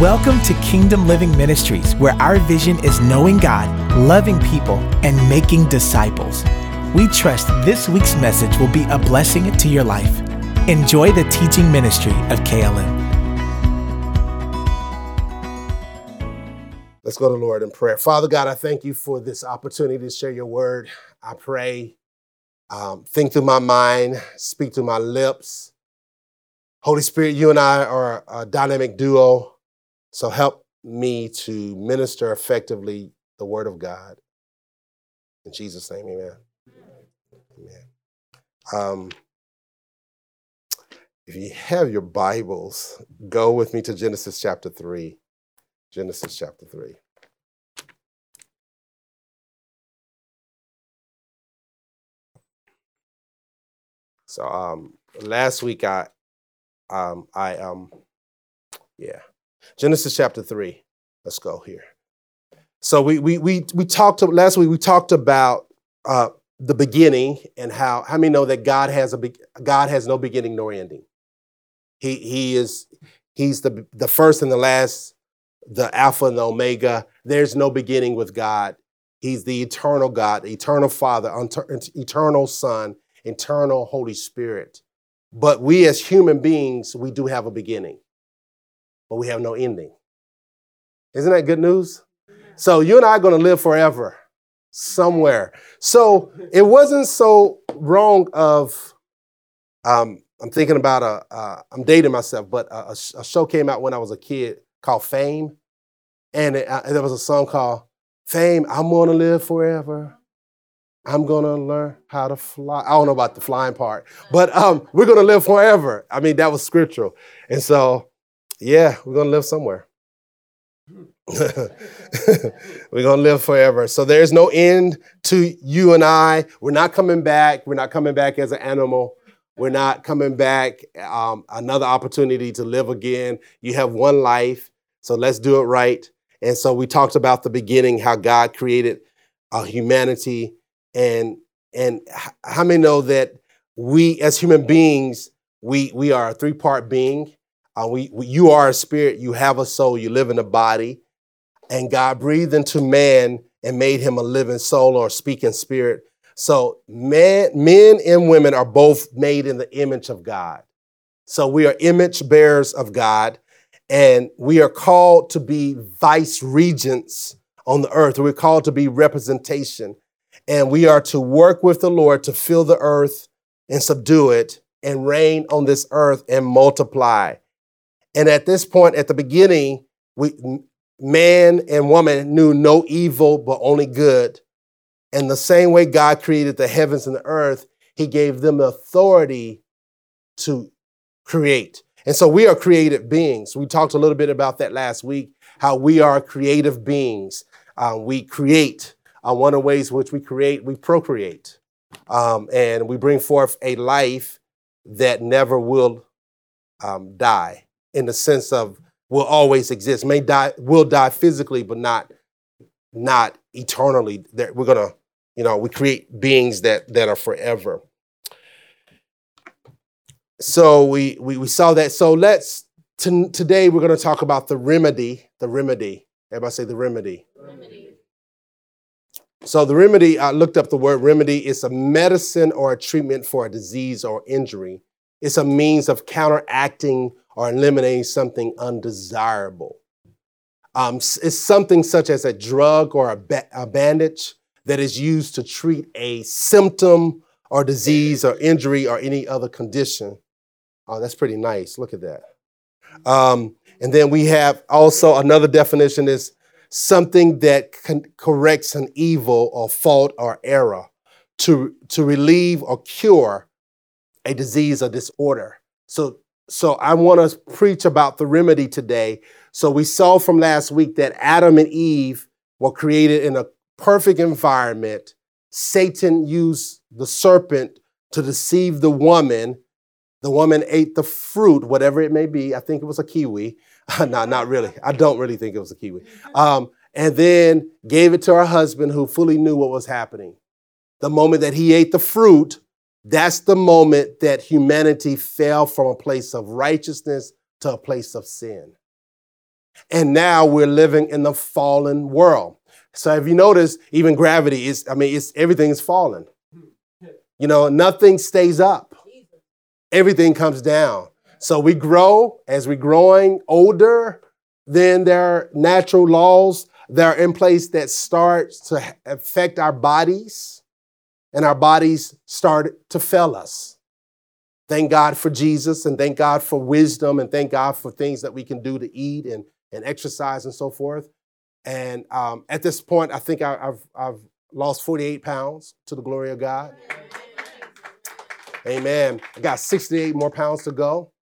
Welcome to Kingdom Living Ministries, where our vision is knowing God, loving people, and making disciples. We trust this week's message will be a blessing to your life. Enjoy the teaching ministry of KLM. Let's go to Lord in prayer. Father God, I thank you for this opportunity to share your word. I pray, um, think through my mind, speak through my lips. Holy Spirit, you and I are a dynamic duo. So help me to minister effectively the word of God. In Jesus' name, amen. Amen. Um, if you have your Bibles, go with me to Genesis chapter 3. Genesis chapter 3. So um last week I um I um yeah Genesis chapter 3. Let's go here. So we we we we talked last week we talked about uh, the beginning and how how many know that God has a be- God has no beginning nor ending. He he is he's the the first and the last, the alpha and the omega. There's no beginning with God. He's the eternal God, eternal Father, eternal Son, eternal Holy Spirit. But we as human beings, we do have a beginning but we have no ending. Isn't that good news? So you and I are going to live forever somewhere. So it wasn't so wrong of, um, I'm thinking about a, uh, I'm dating myself, but a, a, show came out when I was a kid called Fame. And it, uh, there was a song called Fame, I'm going to live forever. I'm going to learn how to fly. I don't know about the flying part, but um, we're going to live forever. I mean, that was scriptural. And so yeah, we're going to live somewhere. we're going to live forever. So there's no end to you and I. We're not coming back. We're not coming back as an animal. We're not coming back. Um, another opportunity to live again. You have one life, so let's do it right. And so we talked about the beginning, how God created uh, humanity, and and how many know that we as human beings we we are a three part being. Uh, we, we, you are a spirit, you have a soul, you live in a body. And God breathed into man and made him a living soul or speaking spirit. So men, men and women are both made in the image of God. So we are image bearers of God, and we are called to be vice regents on the earth. We're called to be representation, and we are to work with the Lord to fill the earth and subdue it and reign on this earth and multiply. And at this point, at the beginning, we, man and woman knew no evil, but only good. And the same way God created the heavens and the earth, he gave them the authority to create. And so we are creative beings. We talked a little bit about that last week, how we are creative beings. Uh, we create. Uh, one of the ways which we create, we procreate. Um, and we bring forth a life that never will um, die in the sense of will always exist. May die, will die physically, but not not eternally. That we're gonna, you know, we create beings that that are forever. So we we, we saw that. So let's t- today we're gonna talk about the remedy. The remedy. Everybody say the remedy. remedy. So the remedy, I looked up the word remedy. It's a medicine or a treatment for a disease or injury. It's a means of counteracting or eliminating something undesirable. Um, it's something such as a drug or a, ba- a bandage that is used to treat a symptom or disease or injury or any other condition. Oh, that's pretty nice. Look at that. Um, and then we have also another definition is something that con- corrects an evil or fault or error to, to relieve or cure a disease or disorder. So so I want to preach about the remedy today. So we saw from last week that Adam and Eve were created in a perfect environment. Satan used the serpent to deceive the woman. The woman ate the fruit, whatever it may be. I think it was a kiwi. no, not really. I don't really think it was a kiwi. Um, and then gave it to her husband who fully knew what was happening. The moment that he ate the fruit, that's the moment that humanity fell from a place of righteousness to a place of sin. And now we're living in the fallen world. So if you notice, even gravity is, I mean, it's everything is falling. You know, nothing stays up. Everything comes down. So we grow as we're growing older, then there are natural laws that are in place that start to affect our bodies, and our bodies start to fail us. Thank God for Jesus and thank God for wisdom and thank God for things that we can do to eat and, and exercise and so forth. And um, at this point, I think I, have I've lost 48 pounds to the glory of God. Amen. I got 68 more pounds to go.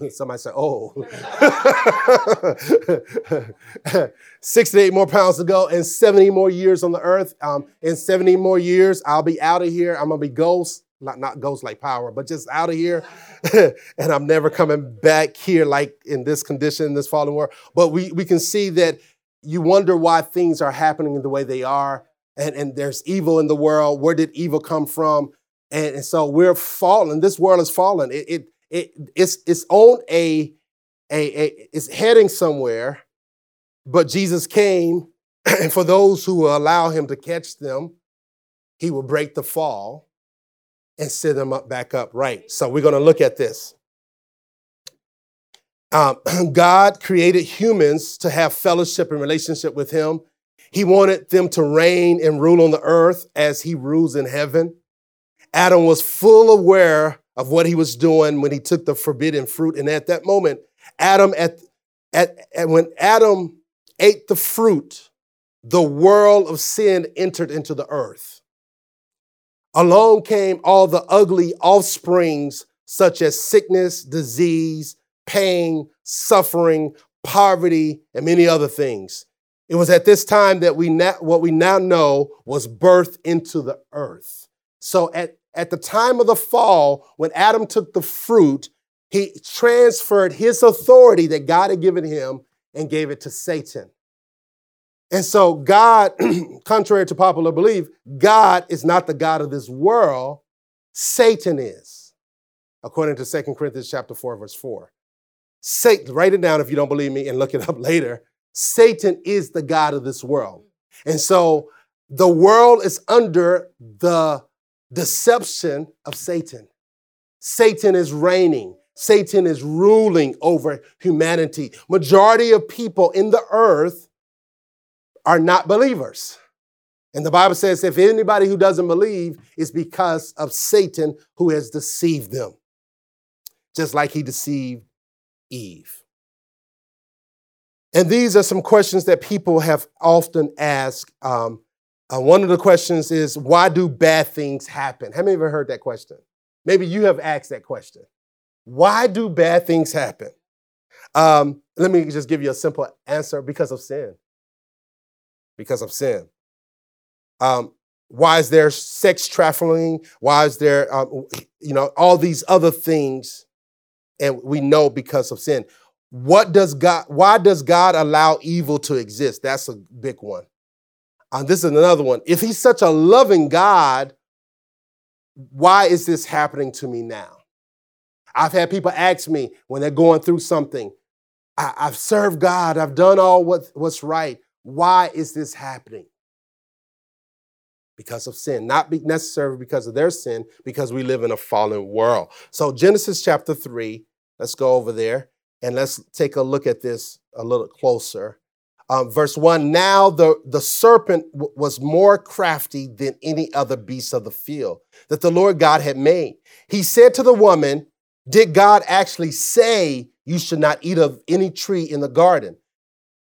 Somebody said, oh. Six to eight more pounds to go and 70 more years on the earth. Um, in 70 more years, I'll be out of here. I'm going to be ghost not, not ghost like power, but just out of here. and I'm never coming back here like in this condition, in this fallen world. But we, we can see that you wonder why things are happening the way they are. And, and there's evil in the world. Where did evil come from? And, and so we're fallen. This world is fallen. It, it, it, it's, it's on a, a, a, it's heading somewhere. But Jesus came, and for those who will allow him to catch them, he will break the fall and set them up back up right. So we're going to look at this. Um, God created humans to have fellowship and relationship with Him. He wanted them to reign and rule on the earth as He rules in heaven. Adam was full aware of what he was doing when he took the forbidden fruit. And at that moment, Adam, at, at, at when Adam ate the fruit, the world of sin entered into the earth. Along came all the ugly offsprings, such as sickness, disease, pain, suffering, poverty, and many other things. It was at this time that we na- what we now know was birth into the earth. So at, at the time of the fall, when Adam took the fruit, he transferred his authority that God had given him and gave it to Satan. And so, God, contrary to popular belief, God is not the God of this world. Satan is, according to 2 Corinthians chapter 4, verse 4. Satan, write it down if you don't believe me and look it up later. Satan is the God of this world. And so the world is under the deception of Satan. Satan is reigning. Satan is ruling over humanity. Majority of people in the earth are not believers. And the Bible says if anybody who doesn't believe is because of Satan who has deceived them, just like he deceived Eve. And these are some questions that people have often asked. Um, uh, one of the questions is, why do bad things happen? Have you ever heard that question? Maybe you have asked that question. Why do bad things happen? Um, let me just give you a simple answer because of sin because of sin. Um, why is there sex trafficking? Why is there, um, you know, all these other things? And we know because of sin. What does God, why does God allow evil to exist? That's a big one. And this is another one. If he's such a loving God, why is this happening to me now? I've had people ask me when they're going through something, I, have served God, I've done all what, what's right. Why is this happening? Because of sin, not necessarily because of their sin, because we live in a fallen world. So, Genesis chapter 3, let's go over there and let's take a look at this a little closer. Um, verse 1 Now the, the serpent w- was more crafty than any other beast of the field that the Lord God had made. He said to the woman, Did God actually say you should not eat of any tree in the garden?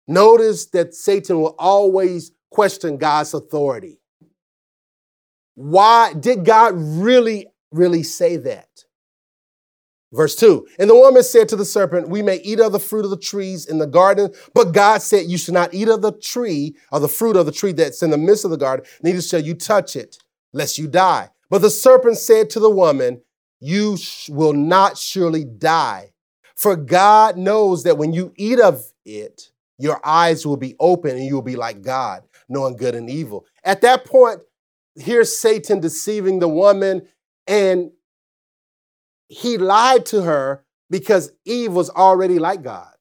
Notice that Satan will always question God's authority. Why did God really, really say that? Verse 2 And the woman said to the serpent, We may eat of the fruit of the trees in the garden, but God said, You should not eat of the tree or the fruit of the tree that's in the midst of the garden, neither shall you touch it, lest you die. But the serpent said to the woman, You will not surely die. For God knows that when you eat of it, your eyes will be open and you will be like God, knowing good and evil. At that point, here's Satan deceiving the woman, and he lied to her because Eve was already like God.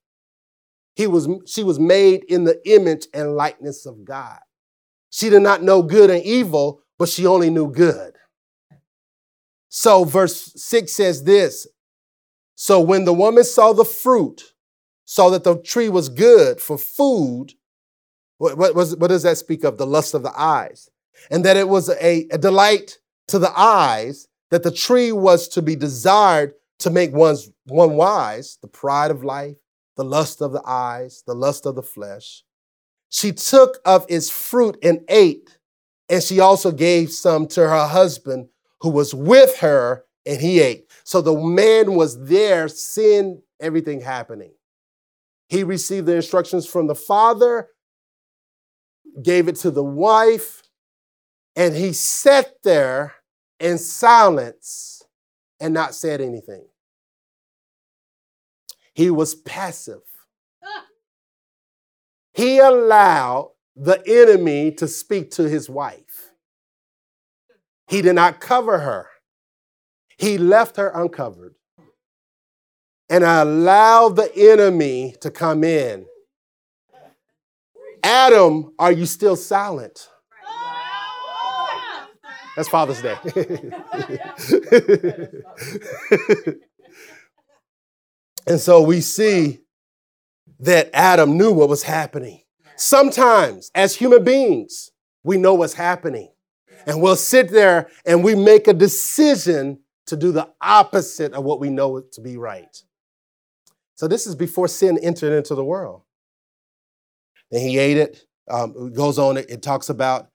He was, she was made in the image and likeness of God. She did not know good and evil, but she only knew good. So, verse 6 says this So, when the woman saw the fruit, saw that the tree was good for food, what, what, what does that speak of? The lust of the eyes. And that it was a, a delight to the eyes, that the tree was to be desired to make one's one wise, the pride of life, the lust of the eyes, the lust of the flesh. She took of its fruit and ate, and she also gave some to her husband who was with her, and he ate. So the man was there seeing everything happening. He received the instructions from the father, gave it to the wife, and he sat there in silence and not said anything. He was passive. He allowed the enemy to speak to his wife. He did not cover her. He left her uncovered and allowed the enemy to come in. Adam, are you still silent? That's Father's Day. and so we see that Adam knew what was happening. Sometimes, as human beings, we know what's happening. And we'll sit there and we make a decision to do the opposite of what we know to be right. So, this is before sin entered into the world. And he ate it. Um, it goes on, it, it talks about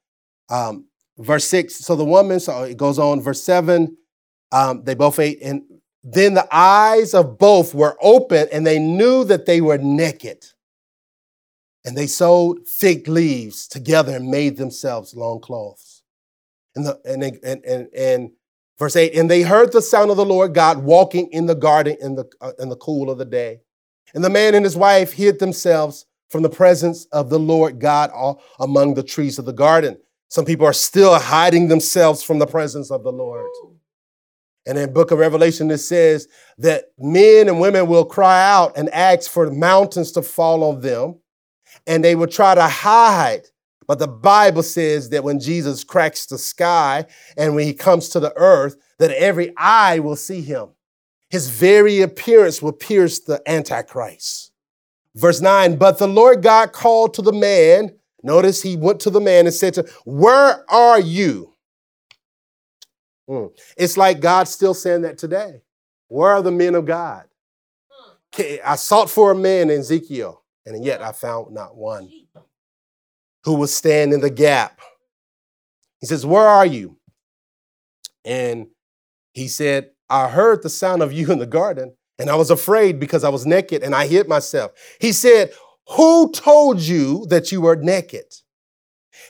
um, verse 6. So the woman, so it goes on, verse 7, um, they both ate. And then the eyes of both were open, and they knew that they were naked. And they sewed fig leaves together and made themselves loincloths. And, the, and, and, and, and verse 8, and they heard the sound of the Lord God walking in the garden in the, uh, in the cool of the day. And the man and his wife hid themselves from the presence of the Lord God among the trees of the garden. Some people are still hiding themselves from the presence of the Lord. And in book of Revelation, it says that men and women will cry out and ask for mountains to fall on them, and they will try to hide. But the Bible says that when Jesus cracks the sky and when he comes to the earth, that every eye will see him. His very appearance will pierce the Antichrist. Verse 9, but the Lord God called to the man Notice he went to the man and said to Where are you? Mm. It's like God still saying that today. Where are the men of God? I sought for a man in Ezekiel, and yet I found not one who would stand in the gap. He says, Where are you? And he said, I heard the sound of you in the garden, and I was afraid because I was naked and I hid myself. He said, who told you that you were naked?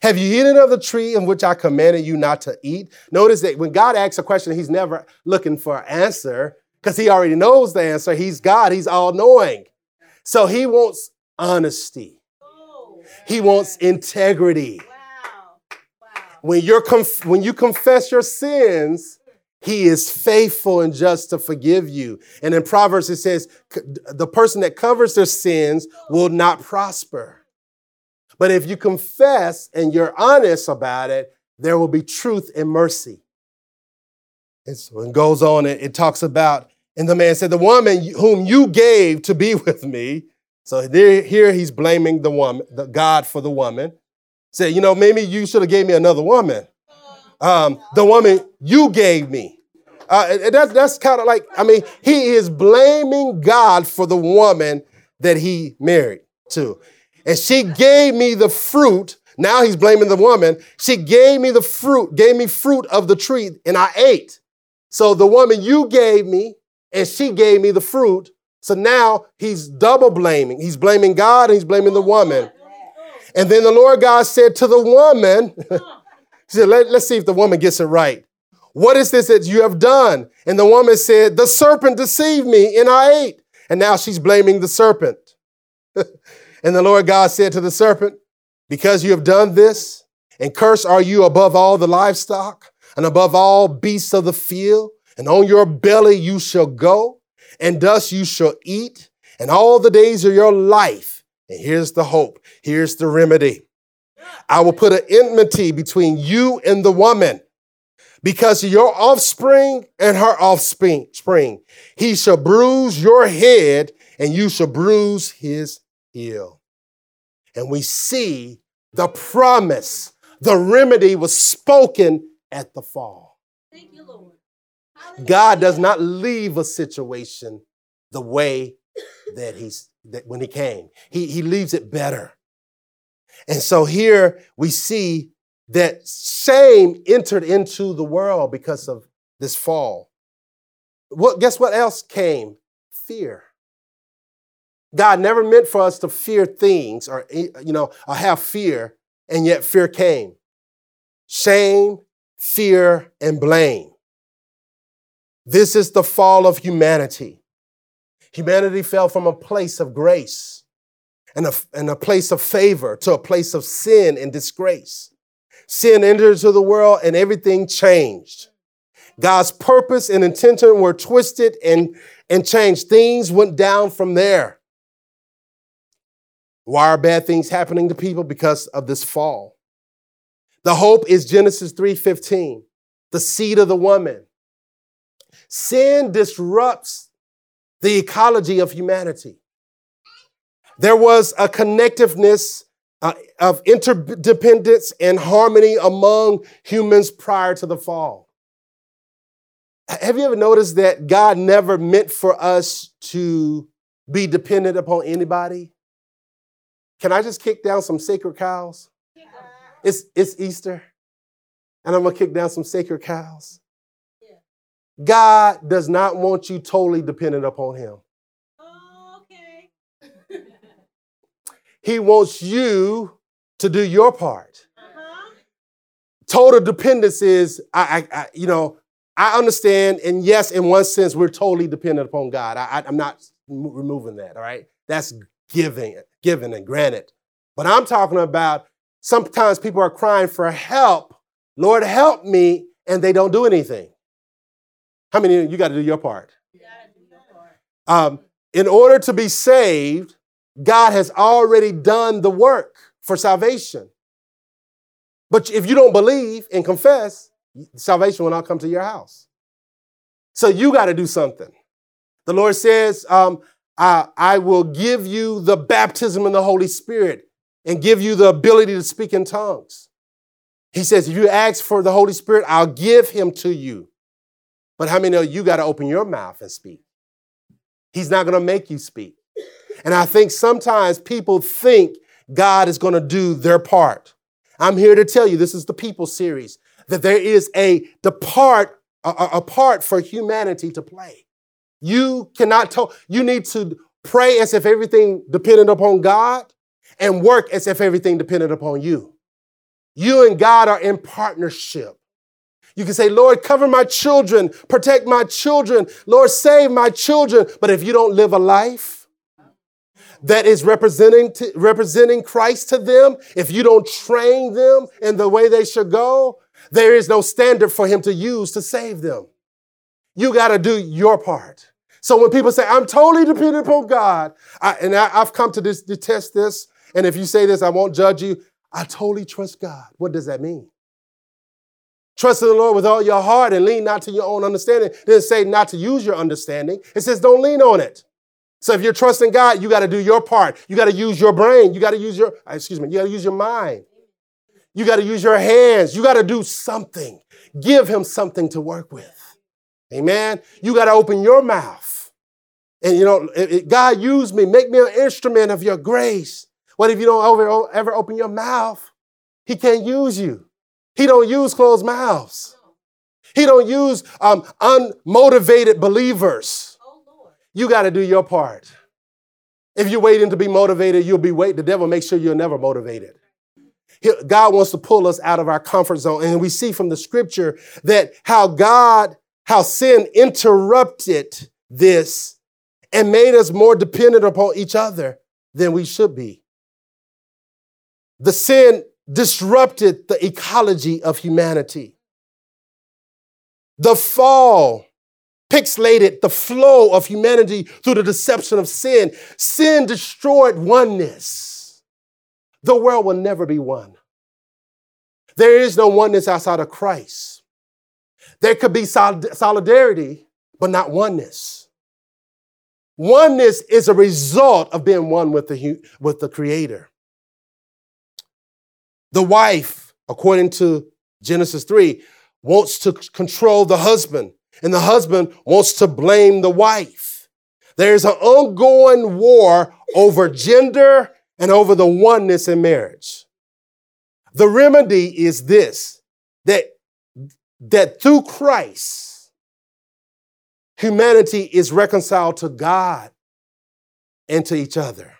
Have you eaten of the tree in which I commanded you not to eat? Notice that when God asks a question, he's never looking for an answer because he already knows the answer. He's God, he's all knowing. So he wants honesty, he wants integrity. When, you're conf- when you confess your sins, he is faithful and just to forgive you. And in Proverbs, it says, the person that covers their sins will not prosper. But if you confess and you're honest about it, there will be truth and mercy. And so it goes on, it, it talks about, and the man said, The woman whom you gave to be with me. So there, here he's blaming the woman, the God for the woman. Said, you know, maybe you should have gave me another woman um, the woman you gave me. Uh, that's that's kind of like, I mean, he is blaming God for the woman that he married to. And she gave me the fruit. Now he's blaming the woman. She gave me the fruit, gave me fruit of the tree, and I ate. So the woman you gave me, and she gave me the fruit. So now he's double blaming. He's blaming God and he's blaming the woman. And then the Lord God said to the woman, He said, Let, Let's see if the woman gets it right. What is this that you have done? And the woman said, The serpent deceived me and I ate. And now she's blaming the serpent. and the Lord God said to the serpent, Because you have done this, and cursed are you above all the livestock and above all beasts of the field, and on your belly you shall go, and dust you shall eat, and all the days of your life And here's the hope. Here's the remedy. I will put an enmity between you and the woman because your offspring and her offspring. Spring. He shall bruise your head and you shall bruise his heel. And we see the promise, the remedy was spoken at the fall. Thank you, Lord. God does not leave a situation the way that he's that when he came. He, he leaves it better. And so here we see that shame entered into the world because of this fall. What guess what else came? Fear. God never meant for us to fear things or eh, you know or have fear, and yet fear came. Shame, fear, and blame. This is the fall of humanity. Humanity fell from a place of grace and a, and a place of favor to a place of sin and disgrace. Sin entered into the world and everything changed. God's purpose and intention were twisted and, and changed. Things went down from there. Why are bad things happening to people? Because of this fall. The hope is Genesis 3:15, the seed of the woman. Sin disrupts the ecology of humanity. There was a connectiveness uh, of interdependence and harmony among humans prior to the fall. Have you ever noticed that God never meant for us to be dependent upon anybody? Can I just kick down some sacred cows? It's, it's Easter, and I'm gonna kick down some sacred cows. God does not want you totally dependent upon Him. Oh, okay. He wants you to do your part. Uh-huh. Total dependence is, I, I, I, you know, I understand, and yes, in one sense, we're totally dependent upon God. I, am not removing that. All right, that's giving, given and granted. But I'm talking about sometimes people are crying for help. Lord, help me, and they don't do anything. How many you got to do your part? Um, in order to be saved, God has already done the work for salvation. But if you don't believe and confess, salvation will not come to your house. So you got to do something. The Lord says, um, I, I will give you the baptism in the Holy Spirit and give you the ability to speak in tongues. He says, if you ask for the Holy Spirit, I'll give him to you. But how many know you got to open your mouth and speak? He's not going to make you speak. And I think sometimes people think God is going to do their part. I'm here to tell you, this is the people series, that there is a depart, a, a part for humanity to play. You cannot tell, you need to pray as if everything depended upon God and work as if everything depended upon you. You and God are in partnership. You can say, Lord, cover my children, protect my children, Lord, save my children. But if you don't live a life that is representing, to, representing Christ to them, if you don't train them in the way they should go, there is no standard for Him to use to save them. You got to do your part. So when people say, I'm totally dependent upon God, I, and I, have come to this, detest this, and if you say this, I won't judge you. I totally trust God. What does that mean? Trust in the Lord with all your heart and lean not to your own understanding. It doesn't say not to use your understanding. It says don't lean on it. So if you're trusting God, you got to do your part. You got to use your brain. You got to use your, excuse me, you got to use your mind. You got to use your hands. You got to do something. Give him something to work with. Amen. You got to open your mouth. And you know, it, it, God use me. Make me an instrument of your grace. What if you don't ever, ever open your mouth? He can't use you. He don't use closed mouths. He don't use um, unmotivated believers. You got to do your part. If you're waiting to be motivated, you'll be waiting. The devil makes sure you're never motivated. God wants to pull us out of our comfort zone. And we see from the scripture that how God, how sin interrupted this and made us more dependent upon each other than we should be. The sin disrupted the ecology of humanity. The fall pixelated the flow of humanity through the deception of sin. Sin destroyed oneness. The world will never be one. There is no oneness outside of Christ. There could be solidarity, but not oneness. Oneness is a result of being one with the, with the Creator. The wife, according to Genesis 3, wants to control the husband, and the husband wants to blame the wife. There's an ongoing war over gender and over the oneness in marriage. The remedy is this that, that through Christ, humanity is reconciled to God and to each other.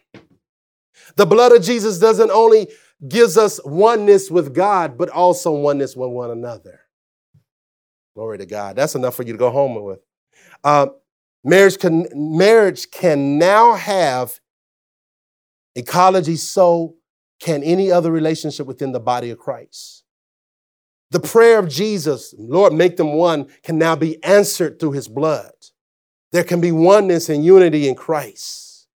The blood of Jesus doesn't only gives us oneness with God, but also oneness with one another. Glory to God. That's enough for you to go home with. Uh, marriage can marriage can now have ecology so can any other relationship within the body of Christ. The prayer of Jesus, Lord, make them one, can now be answered through his blood. There can be oneness and unity in Christ.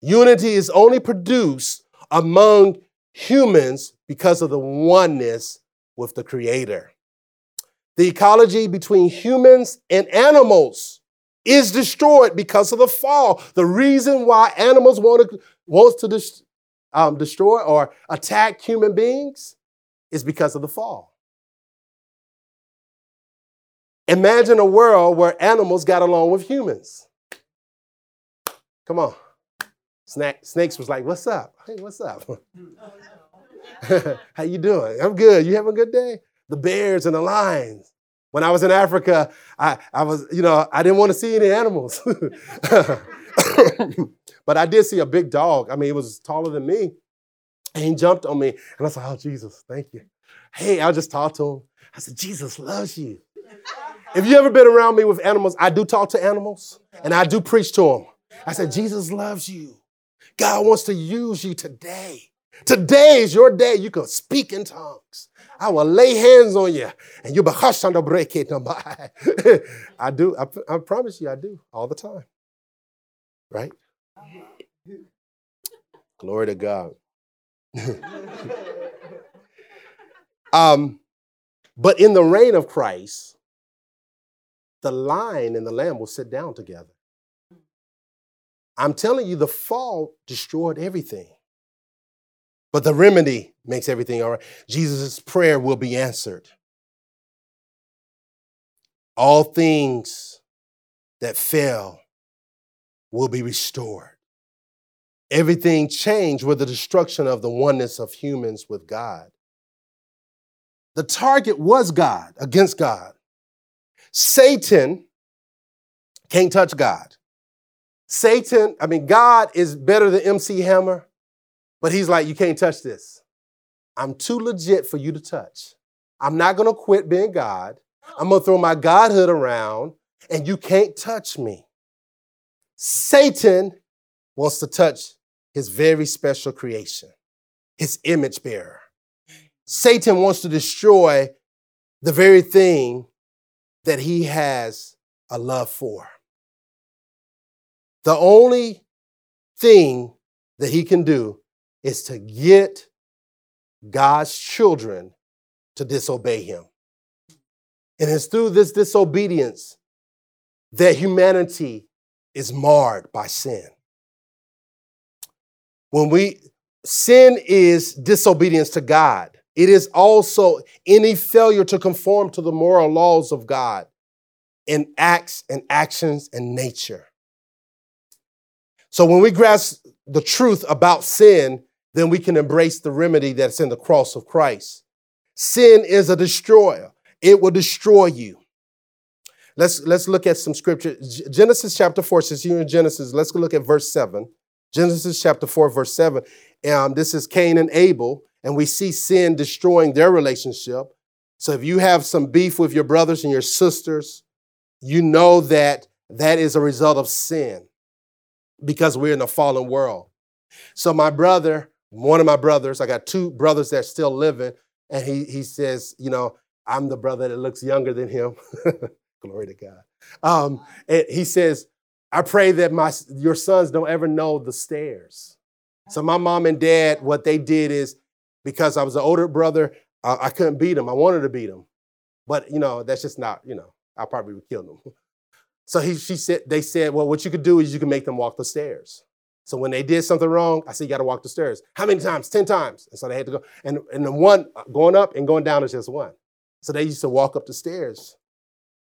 Unity is only produced among humans because of the oneness with the Creator. The ecology between humans and animals is destroyed because of the fall. The reason why animals want to, wants to dis, um, destroy or attack human beings is because of the fall. Imagine a world where animals got along with humans. Come on. Snack, Snakes was like, "What's up? Hey, what's up? How you doing? I'm good. You having a good day?" The bears and the lions. When I was in Africa, I, I was, you know, I didn't want to see any animals. but I did see a big dog. I mean, it was taller than me. And he jumped on me. And I like, oh, Jesus, thank you. Hey, I just talked to him. I said, Jesus loves you. If you ever been around me with animals, I do talk to animals and I do preach to them. I said, Jesus loves you. God wants to use you today. Today is your day. You can speak in tongues. I will lay hands on you and you'll be hushed the break it. I do. I, I promise you, I do all the time. Right? Glory to God. um, but in the reign of Christ, the lion and the lamb will sit down together. I'm telling you, the fall destroyed everything. But the remedy makes everything all right. Jesus' prayer will be answered. All things that fail will be restored. Everything changed with the destruction of the oneness of humans with God. The target was God, against God. Satan can't touch God. Satan, I mean, God is better than MC Hammer, but he's like, you can't touch this. I'm too legit for you to touch. I'm not to quit being God. I'm to throw my godhood around, and you can't touch me. Satan wants to touch his very special creation, his image bearer. Satan wants to destroy the very thing that he has a love for. The only thing that he can do is to get God's children to disobey him. And it's through this disobedience that humanity is marred by sin. When we sin is disobedience to God, it is also any failure to conform to the moral laws of God in acts and actions and nature. So when we grasp the truth about sin, then we can embrace the remedy that's in the cross of Christ. Sin is a destroyer. It will destroy you. Let's, let's look at some scripture. Genesis chapter 4 says here in Genesis, let's look at verse 7. Genesis chapter 4, verse 7. Um, this is Cain and Abel, and we see sin destroying their relationship. So if you have some beef with your brothers and your sisters, you know that that is a result of sin because we're in a fallen world. So my brother, one of my brothers, I got two brothers that still living, and he, he says, you know, I'm the brother that looks younger than him. Glory to God. Um, and he says, I pray that my your sons don't ever know the stairs. So my mom and dad, what they did is because I was the older brother, uh, I couldn't beat him. I wanted to beat him, but you know that's just not. You know, I probably would kill them. So he, she said, they said, well, what you could do is you can make them walk the stairs. So when they did something wrong, I said, you got to walk the stairs. How many times? Ten times. And so they had to go. And and the one uh, going up and going down is just one. So they used to walk up the stairs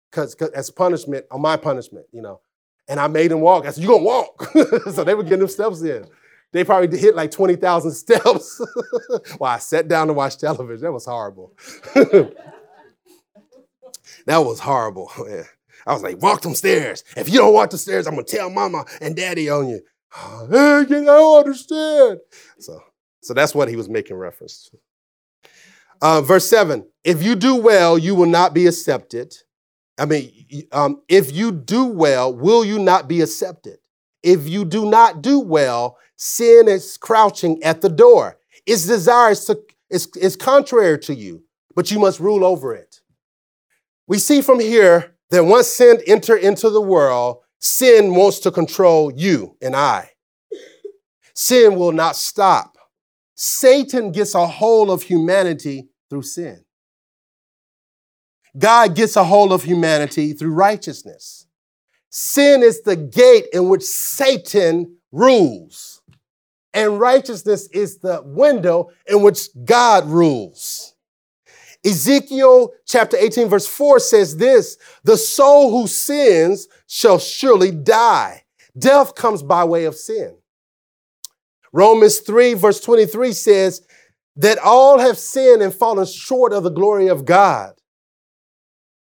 because as punishment, on my punishment, you know. And I made them walk. I said, you going to walk. so they were getting them steps in. They probably hit like 20,000 steps while I sat down to watch television. That was horrible. that was horrible. I was like, walk them stairs. If you don't walk the stairs, I'm going to tell mama and daddy on you. Hey, I don't understand. So, so that's what he was making reference to. Uh, verse 7 If you do well, you will not be accepted. I mean, um, if you do well, will you not be accepted? If you do not do well, sin is crouching at the door. Its desires to, is, is contrary to you, but you must rule over it. We see from here that once sin entered into the world, sin wants to control you and I. Sin will not stop. Satan gets a hold of humanity through sin. God gets a hold of humanity through righteousness. Sin is the gate in which Satan rules, and righteousness is the window in which God rules. Ezekiel chapter 18, verse 4 says this The soul who sins shall surely die. Death comes by way of sin. Romans 3, verse 23 says that all have sinned and fallen short of the glory of God.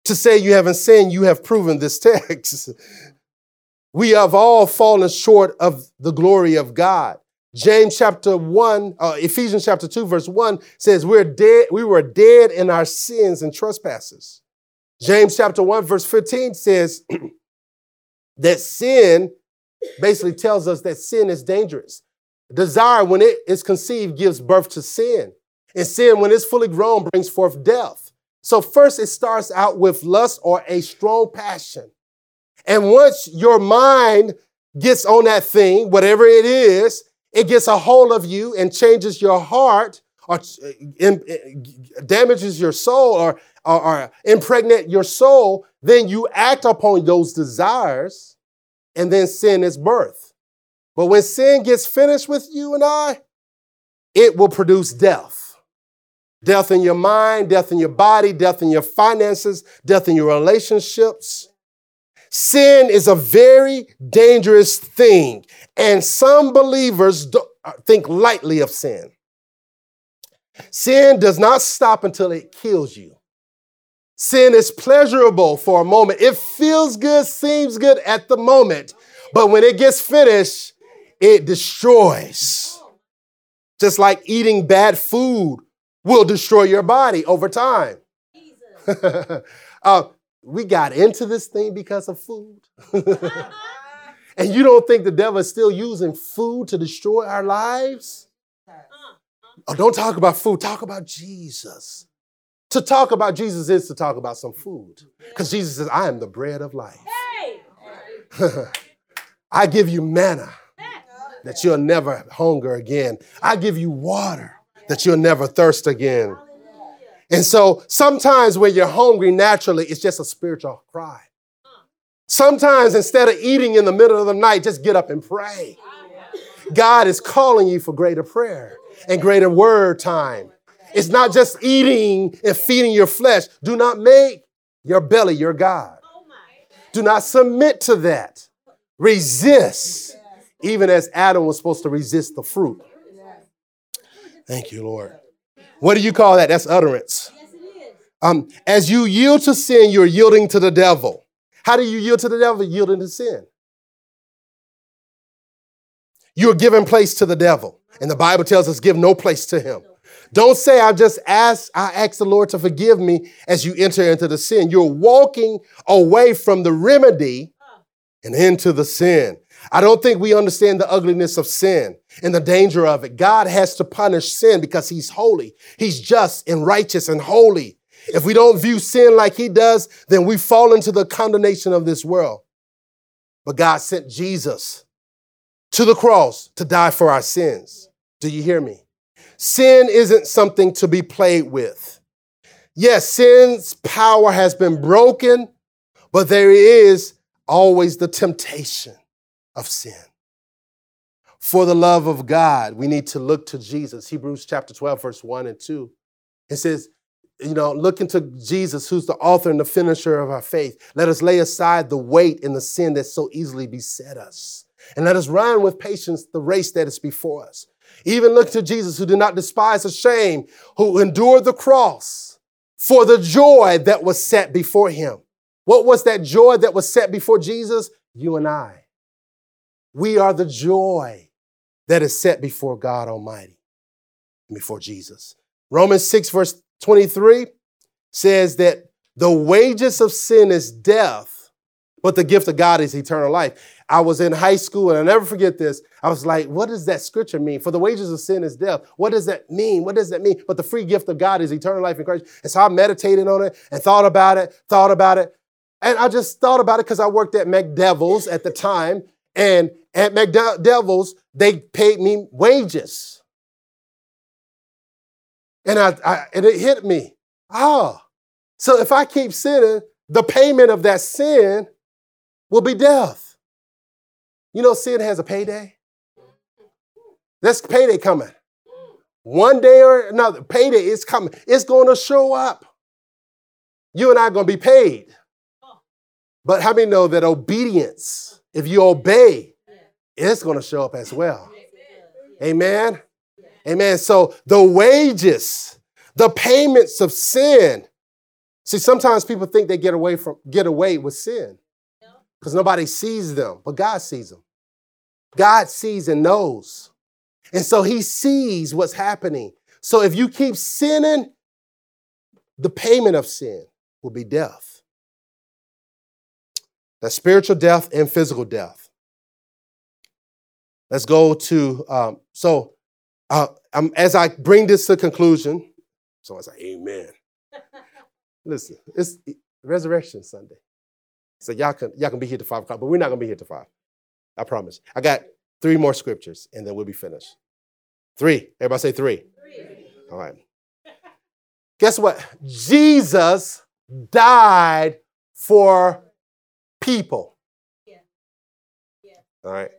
To say you haven't sinned, you have proven this text. we have all fallen short of the glory of God. James chapter 1, uh, Ephesians chapter 2, verse 1 says, We're dead, we were dead in our sins and trespasses. James chapter 1, verse 15 says that sin basically tells us that sin is dangerous. Desire, when it is conceived, gives birth to sin. And sin, when it's fully grown, brings forth death. So, first, it starts out with lust or a strong passion. And once your mind gets on that thing, whatever it is, it gets a hold of you and changes your heart or uh, uh, damages your soul or, or, or impregnate your soul, then you act upon those desires and then sin is birth. But when sin gets finished with you and I, it will produce death. Death in your mind, death in your body, death in your finances, death in your relationships. Sin is a very dangerous thing, and some believers uh, think lightly of sin. Sin does not stop until it kills you. Sin is pleasurable for a moment. It feels good, seems good at the moment, but when it gets finished, it destroys. Just like eating bad food will destroy your body over time. uh, we got into this thing because of food. and you don't think the devil is still using food to destroy our lives? Oh, don't talk about food, talk about Jesus. To talk about Jesus is to talk about some food. Because Jesus says, I am the bread of life. I give you manna that you'll never hunger again. I give you water that you'll never thirst again. And so sometimes when you're hungry naturally, it's just a spiritual cry. Sometimes instead of eating in the middle of the night, just get up and pray. God is calling you for greater prayer and greater word time. It's not just eating and feeding your flesh. Do not make your belly your God. Do not submit to that. Resist even as Adam was supposed to resist the fruit. Thank you, Lord. What do you call that? That's utterance. Um, as you yield to sin, you're yielding to the devil. How do you yield to the devil? Yielding to sin. You're giving place to the devil. And the Bible tells us give no place to him. Don't say, I just ask, I ask the Lord to forgive me as you enter into the sin. You're walking away from the remedy and into the sin. I don't think we understand the ugliness of sin and the danger of it. God has to punish sin because he's holy. He's just and righteous and holy. If we don't view sin like he does, then we fall into the condemnation of this world. But God sent Jesus to the cross to die for our sins. Do you hear me? Sin isn't something to be played with. Yes, sin's power has been broken, but there is always the temptation of sin. For the love of God, we need to look to Jesus. Hebrews chapter 12, verse 1 and 2. It says, you know, look into Jesus, who's the author and the finisher of our faith. Let us lay aside the weight and the sin that so easily beset us. And let us run with patience the race that is before us. Even look to Jesus, who did not despise the shame, who endured the cross for the joy that was set before him. What was that joy that was set before Jesus? You and I. We are the joy that is set before God Almighty, before Jesus. Romans 6, verse 23 says that the wages of sin is death, but the gift of God is eternal life. I was in high school and I never forget this. I was like, what does that scripture mean? For the wages of sin is death. What does that mean? What does that mean? But the free gift of God is eternal life in Christ. And so I meditated on it and thought about it, thought about it. And I just thought about it because I worked at McDevil's at the time. And at McDevil's, they paid me wages. And, I, I, and it hit me. Oh, so if I keep sinning, the payment of that sin will be death. You know, sin has a payday. That's payday coming. One day or another, payday is coming. It's going to show up. You and I are going to be paid. But how many know that obedience, if you obey, it's going to show up as well? Amen. Amen. So the wages, the payments of sin. See, sometimes people think they get away from get away with sin because nobody sees them, but God sees them. God sees and knows. And so he sees what's happening. So if you keep sinning, the payment of sin will be death. That's spiritual death and physical death. Let's go to, um, so uh, um, as I bring this to conclusion, so I say, Amen. Listen, it's Resurrection Sunday. So y'all can y'all can be here to five o'clock, but we're not gonna be here to five. I promise. I got three more scriptures, and then we'll be finished. Three. Everybody say three. three. All right. Guess what? Jesus died for people. Yeah. Yeah. All right.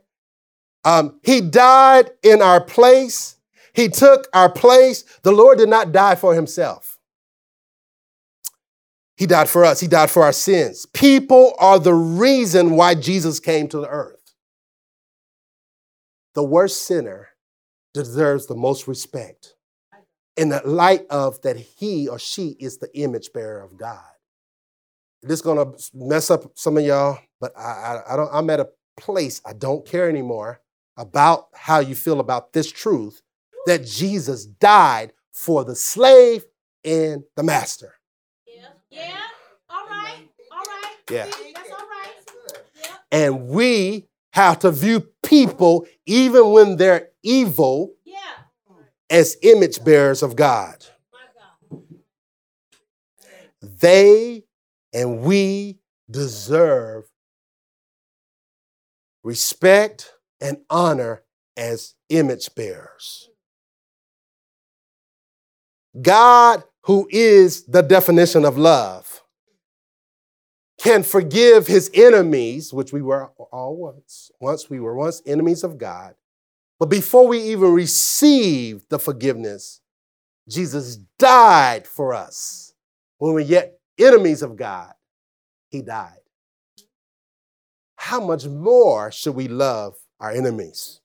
Um, he died in our place. He took our place. The Lord did not die for himself. He died for us. He died for our sins. People are the reason why Jesus came to the earth. The worst sinner deserves the most respect in the light of that he or she is the image bearer of God. This is gonna mess up some of y'all, but I, I, I don't, I'm at a place I don't care anymore about how you feel about this truth that Jesus died for the slave and the master. Yeah. Yeah. All right. All right. Yeah. That's all right. Yeah. And we have to view people, even when they're evil, Yeah. as image bearers of God. God. They and we deserve respect and honor as image bearers. God, who is the definition of love, can forgive his enemies, which we were all once. Once we were once enemies of God. But before we even received the forgiveness, Jesus died for us. When we're yet enemies of God, he died. How much more should we love our enemies?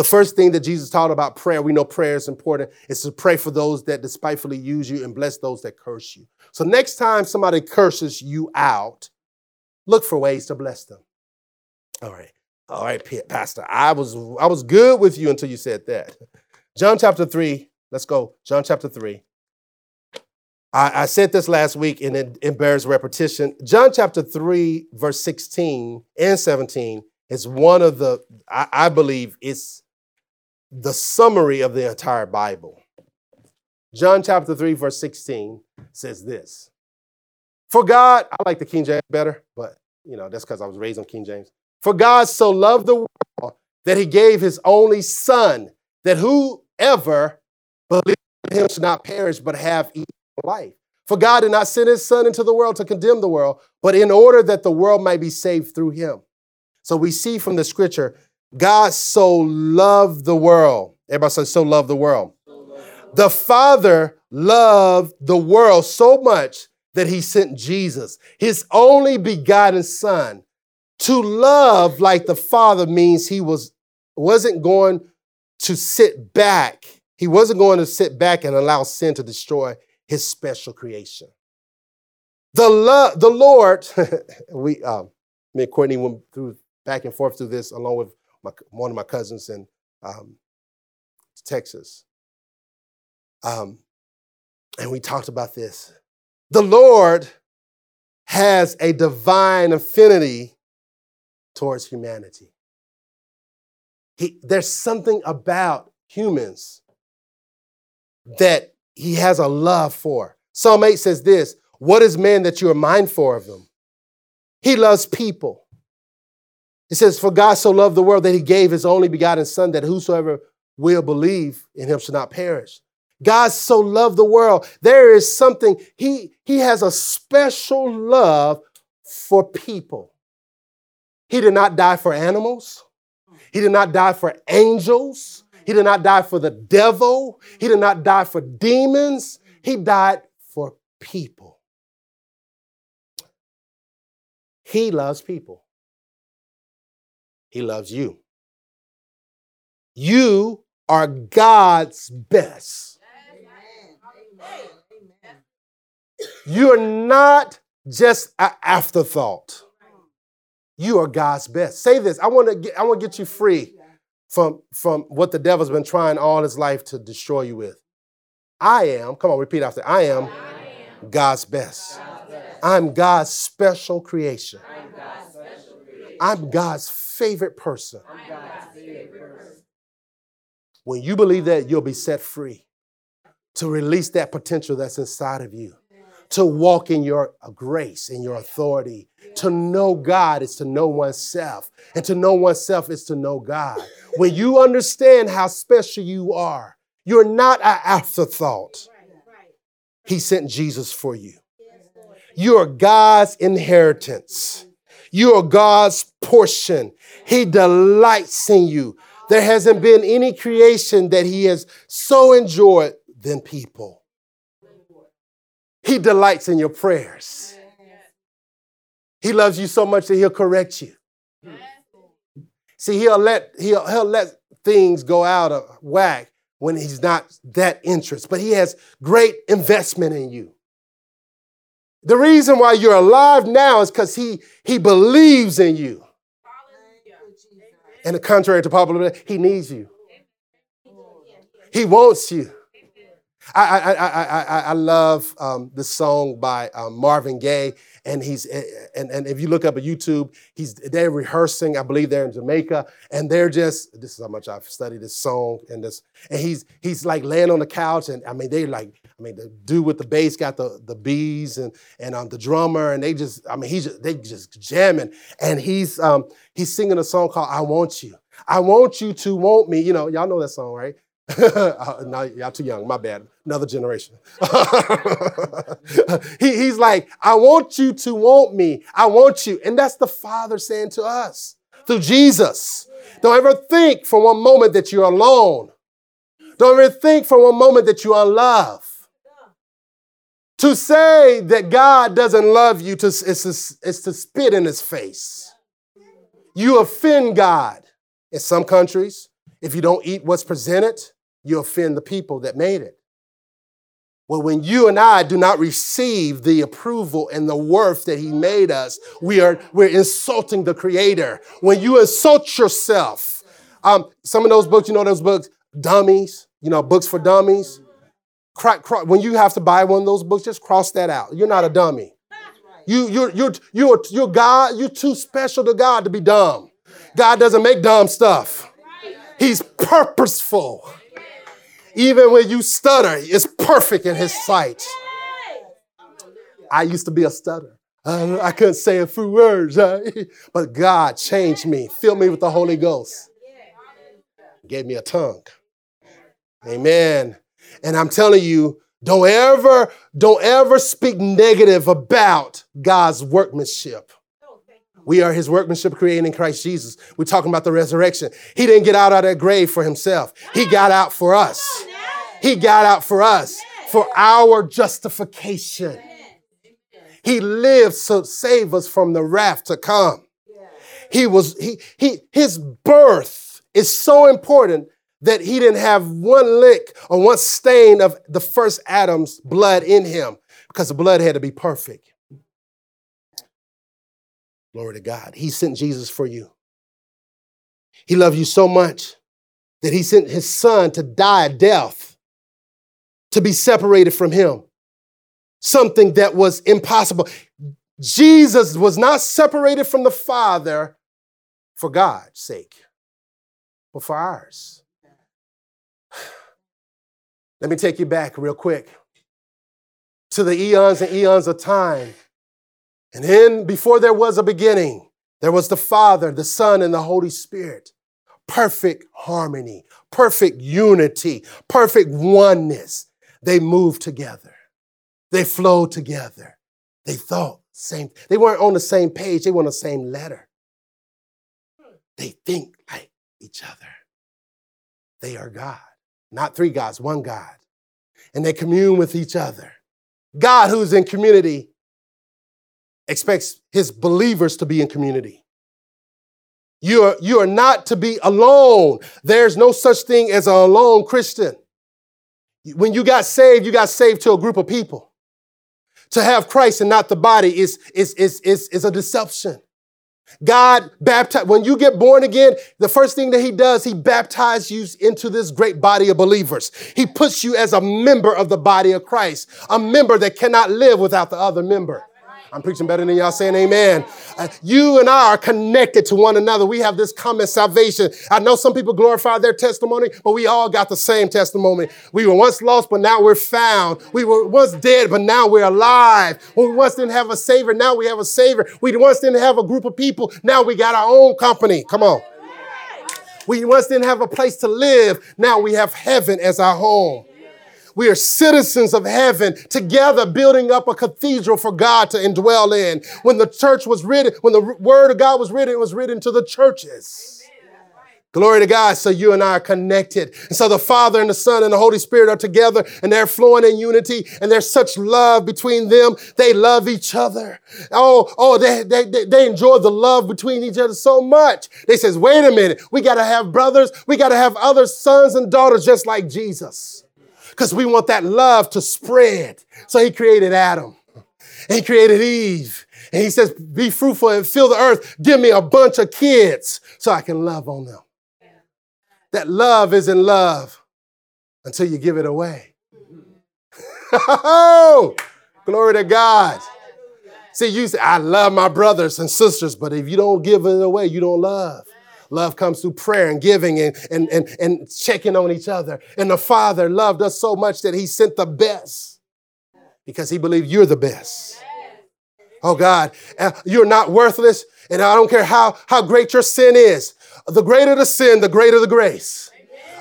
The first thing that Jesus taught about prayer, we know prayer is important, is to pray for those that despitefully use you and bless those that curse you. So next time somebody curses you out, look for ways to bless them. All right. All right, Pastor. I was I was good with you until you said that. John chapter 3. Let's go. John chapter 3. I, I said this last week and it, it bears repetition. John chapter 3, verse 16 and 17 is one of the, I, I believe, it's the summary of the entire Bible. John chapter 3, verse 16 says this. For God, I like the King James better, but you know, that's because I was raised on King James. For God so loved the world that he gave his only son, that whoever believes in him should not perish, but have eternal life. For God did not send his son into the world to condemn the world, but in order that the world might be saved through him. So we see from the scripture, God so loved the world. Everybody says, so loved the world. The Father loved the world so much that he sent Jesus, his only begotten Son. To love like the Father means he was, wasn't going to sit back. He wasn't going to sit back and allow sin to destroy his special creation. The, love, the Lord, we, um, me and Courtney went through back and forth through this along with my, one of my cousins in um, Texas. Um, and we talked about this. The Lord has a divine affinity towards humanity. He, there's something about humans that he has a love for. Psalm 8 says this What is man that you are mindful of him? He loves people. It says, For God so loved the world that he gave his only begotten Son, that whosoever will believe in him should not perish. God so loved the world. There is something, he, he has a special love for people. He did not die for animals. He did not die for angels. He did not die for the devil. He did not die for demons. He died for people. He loves people. He loves you. You are God's best. You're not just an afterthought. You are God's best. Say this. I want to get, I want to get you free from, from what the devil's been trying all his life to destroy you with. I am, come on, repeat after. I am, I am God's, best. God's best. I'm God's special creation. I'm God's, special creation. I'm God's favorite person. I'm God's favorite person. When you believe that, you'll be set free to release that potential that's inside of you to walk in your uh, grace and your authority. To know God is to know oneself, and to know oneself is to know God. When you understand how special you are, you're not an afterthought. He sent Jesus for you. You are God's inheritance. You are God's portion. He delights in you. There hasn't been any creation that He has so enjoyed than people. He delights in your prayers. He loves you so much that he'll correct you. See, he'll let he'll, he'll let things go out of whack when he's not that interested, but he has great investment in you. The reason why you're alive now is because he he believes in you. And contrary to popular, belief, he needs you. He wants you. I, I, I, I, I love um, this song by um, Marvin Gaye, and he's and, and if you look up at YouTube, he's they're rehearsing. I believe they're in Jamaica, and they're just this is how much I've studied this song and this, and he's he's like laying on the couch, and I mean they like I mean the dude with the bass got the the bees and and um, the drummer, and they just I mean he's just, they just jamming, and he's um he's singing a song called I Want You. I want you to want me. You know, y'all know that song, right? Uh, no, y'all too young. My bad. Another generation. he, he's like, I want you to want me. I want you. And that's the Father saying to us through Jesus. Don't ever think for one moment that you're alone. Don't ever think for one moment that you are loved. To say that God doesn't love you to, is, to, is to spit in his face. You offend God. In some countries, if you don't eat what's presented, you offend the people that made it. Well, when you and I do not receive the approval and the worth that He made us, we are we're insulting the Creator. When you insult yourself, um, some of those books, you know, those books, dummies, you know, books for dummies. When you have to buy one of those books, just cross that out. You're not a dummy. You, you're, you're, you're, you're God. You're too special to God to be dumb. God doesn't make dumb stuff. He's purposeful. Even when you stutter, it's perfect in his sight. I used to be a stutter. I couldn't say a few words, uh, but God changed me, filled me with the Holy Ghost, gave me a tongue. Amen. And I'm telling you, don't ever, don't ever speak negative about God's workmanship. We are his workmanship created in Christ Jesus. We're talking about the resurrection. He didn't get out of that grave for himself. He got out for us. He got out for us, for our justification. He lived to save us from the wrath to come. He was, he, he, his birth is so important that he didn't have one lick or one stain of the first Adam's blood in him because the blood had to be perfect. Glory to God. He sent Jesus for you. He loved you so much that he sent his son to die a death, to be separated from him. Something that was impossible. Jesus was not separated from the Father for God's sake, but for ours. Let me take you back real quick to the eons and eons of time. And then, before there was a beginning, there was the Father, the Son, and the Holy Spirit. Perfect harmony, perfect unity, perfect oneness. They moved together. They flowed together. They thought same. They weren't on the same page. They were on the same letter. They think like each other. They are God. Not three gods, one God. And they commune with each other. God, who's in community, expects his believers to be in community. You are, you are not to be alone. There's no such thing as a alone Christian. When you got saved, you got saved to a group of people. To have Christ and not the body is, is, is, is, is a deception. God baptized, when you get born again, the first thing that he does, he baptizes you into this great body of believers. He puts you as a member of the body of Christ, a member that cannot live without the other member. I'm preaching better than y'all saying amen. Uh, you and I are connected to one another. We have this common salvation. I know some people glorify their testimony, but we all got the same testimony. We were once lost, but now we're found. We were once dead, but now we're alive. we once didn't have a savior, now we have a savior. We once didn't have a group of people, now we got our own company. Come on. We once didn't have a place to live, now we have heaven as our home. We are citizens of heaven together building up a cathedral for God to indwell in. When the church was written, when the word of God was written, it was written to the churches. Glory to God. So you and I are connected. And so the Father and the Son and the Holy Spirit are together and they're flowing in unity and there's such love between them. They love each other. Oh, oh, they, they, they enjoy the love between each other so much. They says, wait a minute. We got to have brothers. We got to have other sons and daughters just like Jesus because we want that love to spread. So he created Adam and he created Eve. And he says, Be fruitful and fill the earth. Give me a bunch of kids so I can love on them. That love isn't love until you give it away. oh, glory to God. See, you say, I love my brothers and sisters, but if you don't give it away, you don't love. Love comes through prayer and giving and, and, and, and checking on each other. And the Father loved us so much that He sent the best because He believed you're the best. Oh God, uh, you're not worthless. And I don't care how, how great your sin is. The greater the sin, the greater the grace.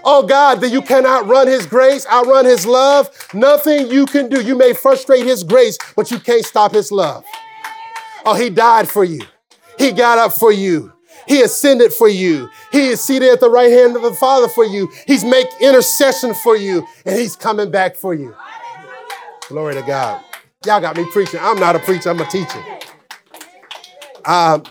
Oh God, that you cannot run His grace, outrun His love. Nothing you can do. You may frustrate His grace, but you can't stop His love. Oh, He died for you. He got up for you. He ascended for you. He is seated at the right hand of the Father for you. He's make intercession for you, and he's coming back for you. Glory to God. Y'all got me preaching. I'm not a preacher, I'm a teacher. Um,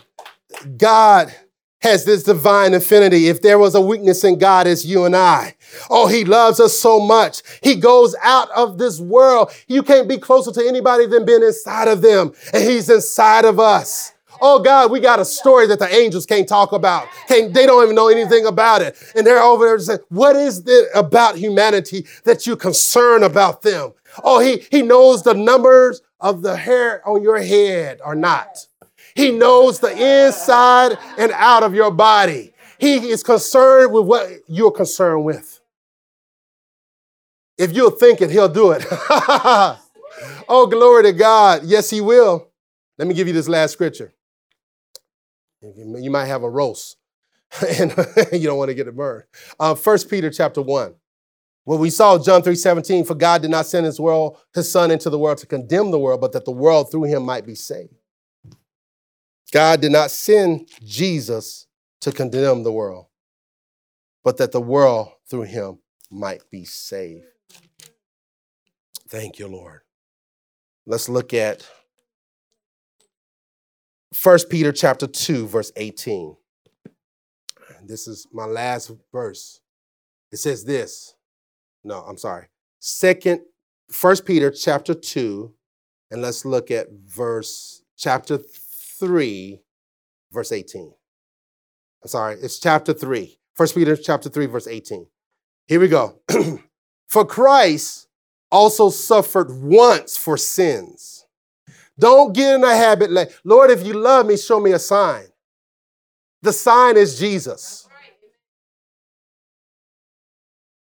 God has this divine infinity. If there was a weakness in God, it's you and I. Oh, he loves us so much. He goes out of this world. You can't be closer to anybody than being inside of them, and he's inside of us. Oh God, we got a story that the angels can't talk about. Can't, they don't even know anything about it. And they're over there saying, what is it about humanity that you concern about them? Oh, he, he knows the numbers of the hair on your head or not. He knows the inside and out of your body. He is concerned with what you're concerned with. If you'll think it, he'll do it. oh, glory to God. Yes, he will. Let me give you this last scripture. You might have a roast and you don't want to get it burned. Uh, 1 Peter chapter 1. Well, we saw John 3 17, for God did not send his world, his son into the world to condemn the world, but that the world through him might be saved. God did not send Jesus to condemn the world, but that the world through him might be saved. Thank you, Lord. Let's look at 1 Peter chapter 2, verse 18. This is my last verse. It says this. No, I'm sorry. Second, 1 Peter chapter 2, and let's look at verse chapter 3, verse 18. I'm sorry, it's chapter 3. 1 Peter chapter 3, verse 18. Here we go. for Christ also suffered once for sins. Don't get in a habit like, Lord, if you love me, show me a sign. The sign is Jesus.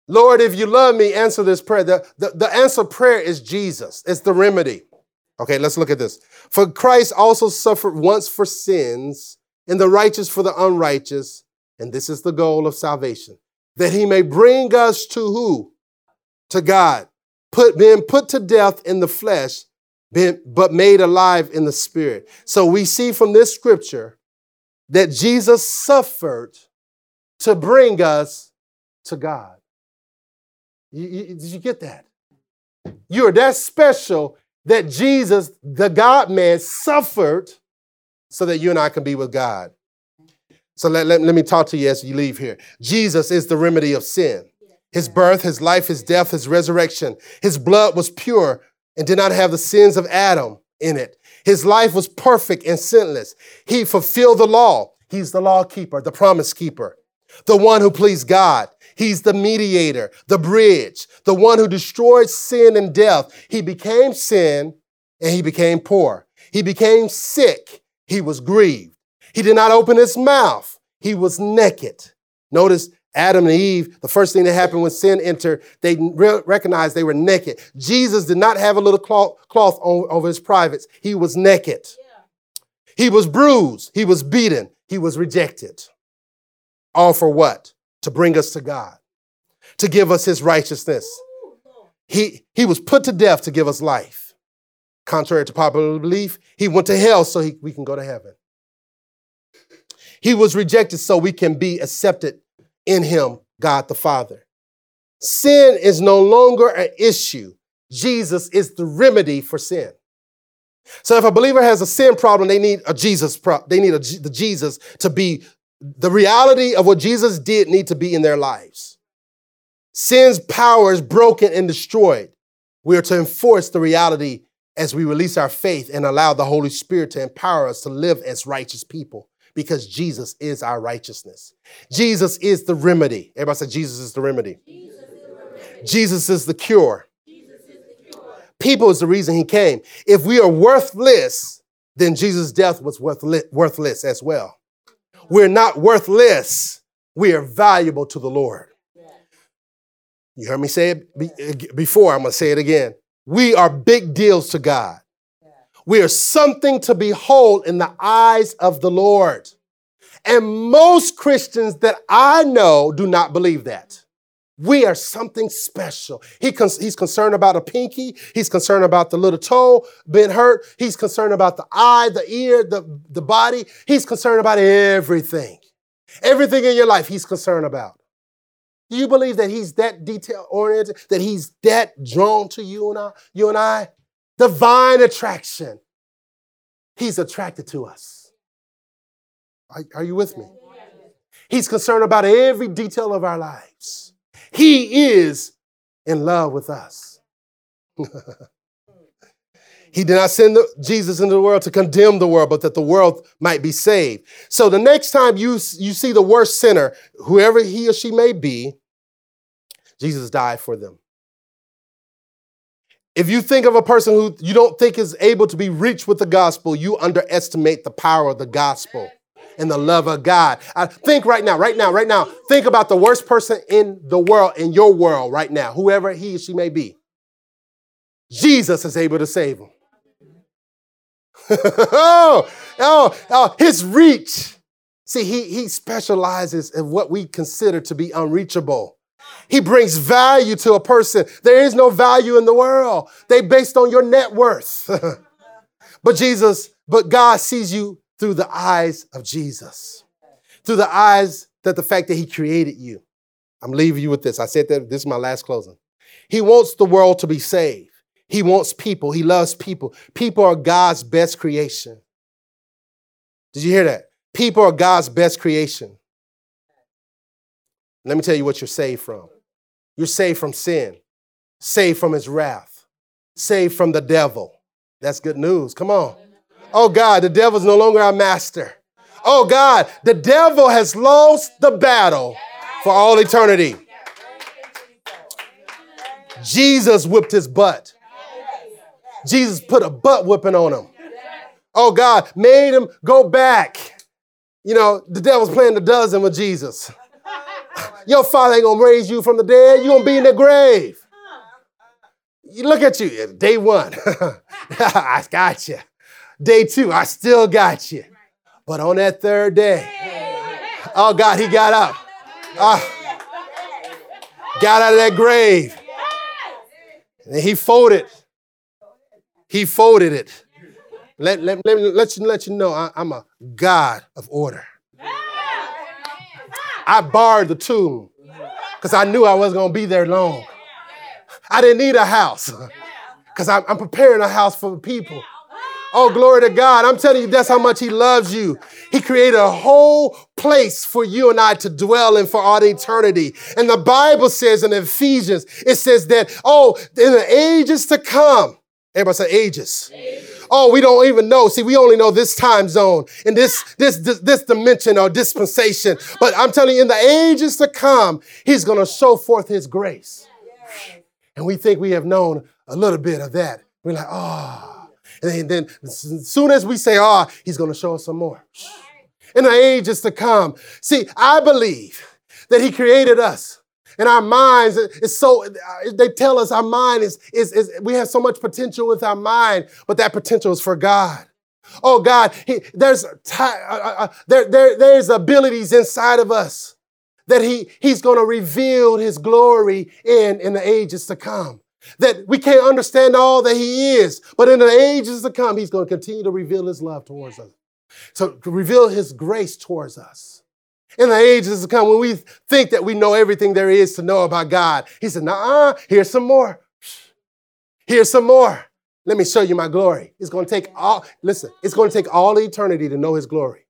Lord, if you love me, answer this prayer. The, the, the answer prayer is Jesus. It's the remedy. Okay, let's look at this. For Christ also suffered once for sins, and the righteous for the unrighteous, and this is the goal of salvation, that he may bring us to who? To God. Put, being put to death in the flesh, been, but made alive in the spirit. So we see from this scripture that Jesus suffered to bring us to God. You, you, did you get that? You are that special that Jesus, the God man, suffered so that you and I can be with God. So let, let, let me talk to you as you leave here. Jesus is the remedy of sin. His birth, his life, his death, his resurrection. His blood was pure and did not have the sins of Adam in it. His life was perfect and sinless. He fulfilled the law. He's the law keeper, the promise keeper, the one who pleased God. He's the mediator, the bridge, the one who destroyed sin and death. He became sin and he became poor. He became sick. He was grieved. He did not open his mouth. He was naked. Notice Adam and Eve, the first thing that happened when sin entered, they re- recognized they were naked. Jesus did not have a little cloth, cloth over his privates. He was naked. Yeah. He was bruised. He was beaten. He was rejected. All for what? To bring us to God, to give us his righteousness. He, he was put to death to give us life. Contrary to popular belief, he went to hell so he, we can go to heaven. He was rejected so we can be accepted in him, God the Father. Sin is no longer an issue. Jesus is the remedy for sin. So if a believer has a sin problem, they need a Jesus pro- they need the Jesus to be the reality of what Jesus did need to be in their lives. Sin's power is broken and destroyed. We are to enforce the reality as we release our faith and allow the Holy Spirit to empower us to live as righteous people because Jesus is our righteousness. Jesus is the remedy. Everybody say Jesus is the remedy. Jesus is the, cure. People is the reason he came. If we are worthless, then Jesus' death was worthless as well. We're not worthless. We are valuable to the Lord. You heard me say it before. I'm going to say it again. We are big deals to God. We are something to behold in the eyes of the Lord. And most Christians that I know do not believe that. We are something special. He con- he's concerned about a pinky. He's concerned about the little toe being hurt. He's concerned about the eye, the ear, the, the body. He's concerned about everything. Everything in your life, he's concerned about. Do you believe that he's that detail oriented, that he's that drawn to you and I? You and I? Divine attraction. He's attracted to us. Are, are you with me? He's concerned about every detail of our lives. He is in love with us. he did not send the, Jesus into the world to condemn the world, but that the world might be saved. So the next time you, you see the worst sinner, whoever he or she may be, Jesus died for them. If you think of a person who you don't think is able to be reached with the gospel, you underestimate the power of the gospel. and the love of God. I think right now, right now, right now, think about the worst person in the world, in your world right now, whoever he or she may be. Jesus is able to save him. oh, oh, oh, his reach. See, he, he specializes in what we consider to be unreachable. He brings value to a person. There is no value in the world. They based on your net worth. but Jesus, but God sees you through the eyes of Jesus. Through the eyes that the fact that he created you. I'm leaving you with this. I said that this is my last closing. He wants the world to be saved. He wants people. He loves people. People are God's best creation. Did you hear that? People are God's best creation. Let me tell you what you're saved from. You're saved from sin, saved from his wrath, saved from the devil. That's good news. Come on. Oh God, the devil's no longer our master. Oh God, the devil has lost the battle for all eternity. Jesus whipped his butt. Jesus put a butt whipping on him. Oh, God made him go back. You know, the devil's playing the dozen with Jesus. Your father ain't gonna raise you from the dead. You're gonna be in the grave. You look at you, day one, I got you. Day two, I still got you. But on that third day, oh God, he got up. Uh, got out of that grave. And he folded he folded it. Let, let, let, let, you, let you know I, I'm a God of order. I barred the tomb because I knew I wasn't going to be there long. I didn't need a house because I'm, I'm preparing a house for the people. Oh, glory to God. I'm telling you, that's how much He loves you. He created a whole place for you and I to dwell in for all eternity. And the Bible says in Ephesians, it says that, oh, in the ages to come, Everybody say ages. ages. Oh, we don't even know. See, we only know this time zone and this, this, this, this dimension or dispensation. But I'm telling you, in the ages to come, he's going to show forth his grace. And we think we have known a little bit of that. We're like, oh. And then as soon as we say, oh, he's going to show us some more. In the ages to come. See, I believe that he created us and our minds is so they tell us our mind is, is, is we have so much potential with our mind but that potential is for god. Oh god he, there's uh, uh, uh, there, there, there's abilities inside of us that he, he's going to reveal his glory in in the ages to come. That we can't understand all that he is but in the ages to come he's going to continue to reveal his love towards us. So to reveal his grace towards us in the ages to come, when we think that we know everything there is to know about God, He said, nah, here's some more. Here's some more. Let me show you my glory. It's going to take all, listen, it's going to take all eternity to know His glory.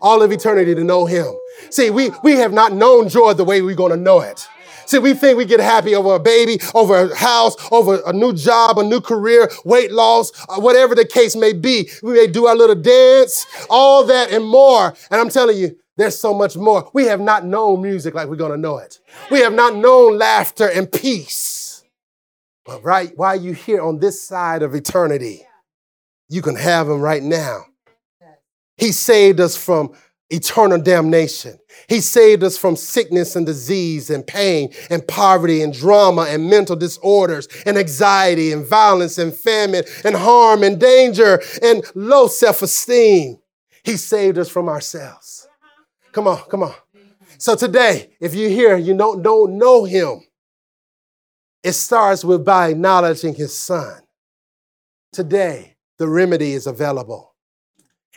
All of eternity to know Him. See, we, we have not known joy the way we're going to know it. See, we think we get happy over a baby, over a house, over a new job, a new career, weight loss, uh, whatever the case may be. We may do our little dance, all that and more. And I'm telling you, there's so much more. We have not known music like we're going to know it. We have not known laughter and peace. But right while you're here on this side of eternity, you can have them right now. He saved us from eternal damnation. He saved us from sickness and disease and pain and poverty and drama and mental disorders and anxiety and violence and famine and harm and danger and low self esteem. He saved us from ourselves. Come on, come on. So today, if you're here, you don't, don't know him. It starts with by acknowledging his son. Today, the remedy is available.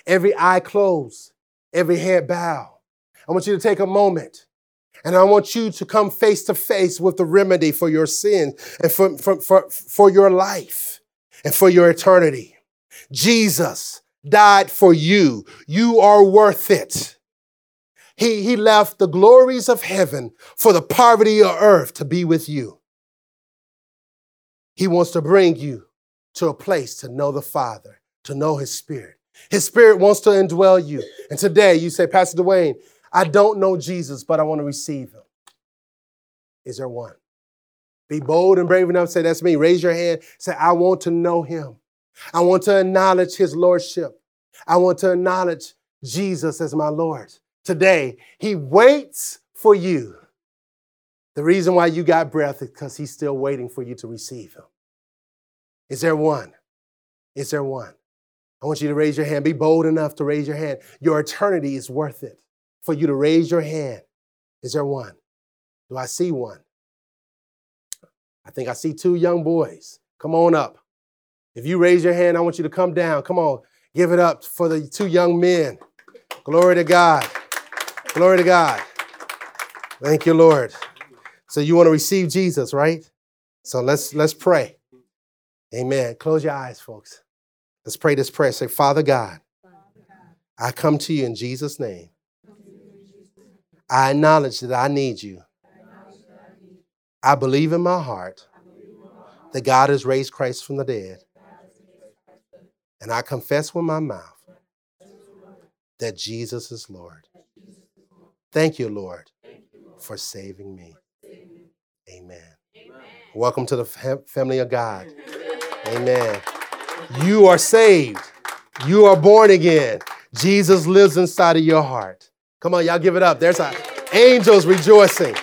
Every eye closed, every head bow. I want you to take a moment and I want you to come face to face with the remedy for your sin and for, for, for, for your life and for your eternity. Jesus died for you. You are worth it. He, he left the glories of heaven for the poverty of earth to be with you. He wants to bring you to a place to know the Father, to know His Spirit. His Spirit wants to indwell you. And today you say, Pastor DeWayne, I don't know Jesus, but I want to receive Him. Is there one? Be bold and brave enough to say, That's me. Raise your hand. Say, I want to know Him. I want to acknowledge His Lordship. I want to acknowledge Jesus as my Lord. Today, He waits for you. The reason why you got breath is because He's still waiting for you to receive Him. Is there one? Is there one? I want you to raise your hand. Be bold enough to raise your hand. Your eternity is worth it for you to raise your hand. Is there one? Do I see one? I think I see two young boys. Come on up. If you raise your hand, I want you to come down. Come on, give it up for the two young men. Glory to God. Glory to God. Thank you, Lord. So you want to receive Jesus, right? So let's let's pray. Amen. Close your eyes, folks. Let's pray this prayer. Say, Father God, I come to you in Jesus' name. I acknowledge that I need you. I believe in my heart that God has raised Christ from the dead. And I confess with my mouth that Jesus is Lord. Thank you, Lord, for saving me. Amen. Welcome to the family of God. Amen. You are saved. You are born again. Jesus lives inside of your heart. Come on, y'all give it up. There's angels rejoicing.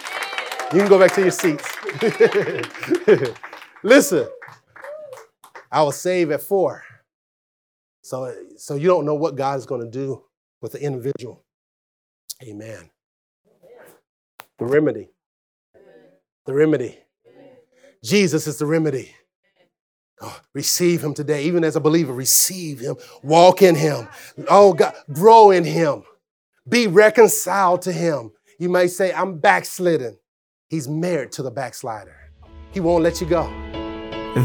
You can go back to your seats. Listen, I was saved at four. So, so you don't know what God is going to do with the individual. Amen. The remedy. The remedy. Jesus is the remedy. Oh, receive him today, even as a believer. Receive him. Walk in him. Oh God, grow in him. Be reconciled to him. You may say, I'm backslidden. He's married to the backslider. He won't let you go.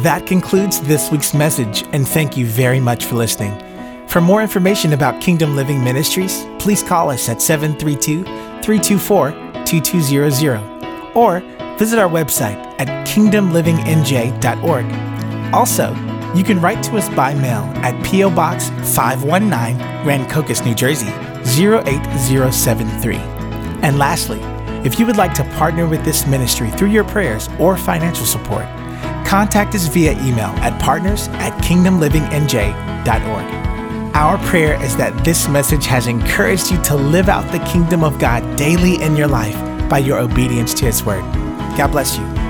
That concludes this week's message, and thank you very much for listening. For more information about Kingdom Living Ministries, please call us at 732 324 2200 or visit our website at kingdomlivingnj.org. Also, you can write to us by mail at P.O. Box 519, Rancocas, New Jersey 08073. And lastly, if you would like to partner with this ministry through your prayers or financial support, contact us via email at partners at kingdomlivingnj.org. Our prayer is that this message has encouraged you to live out the kingdom of God daily in your life by your obedience to His word. God bless you.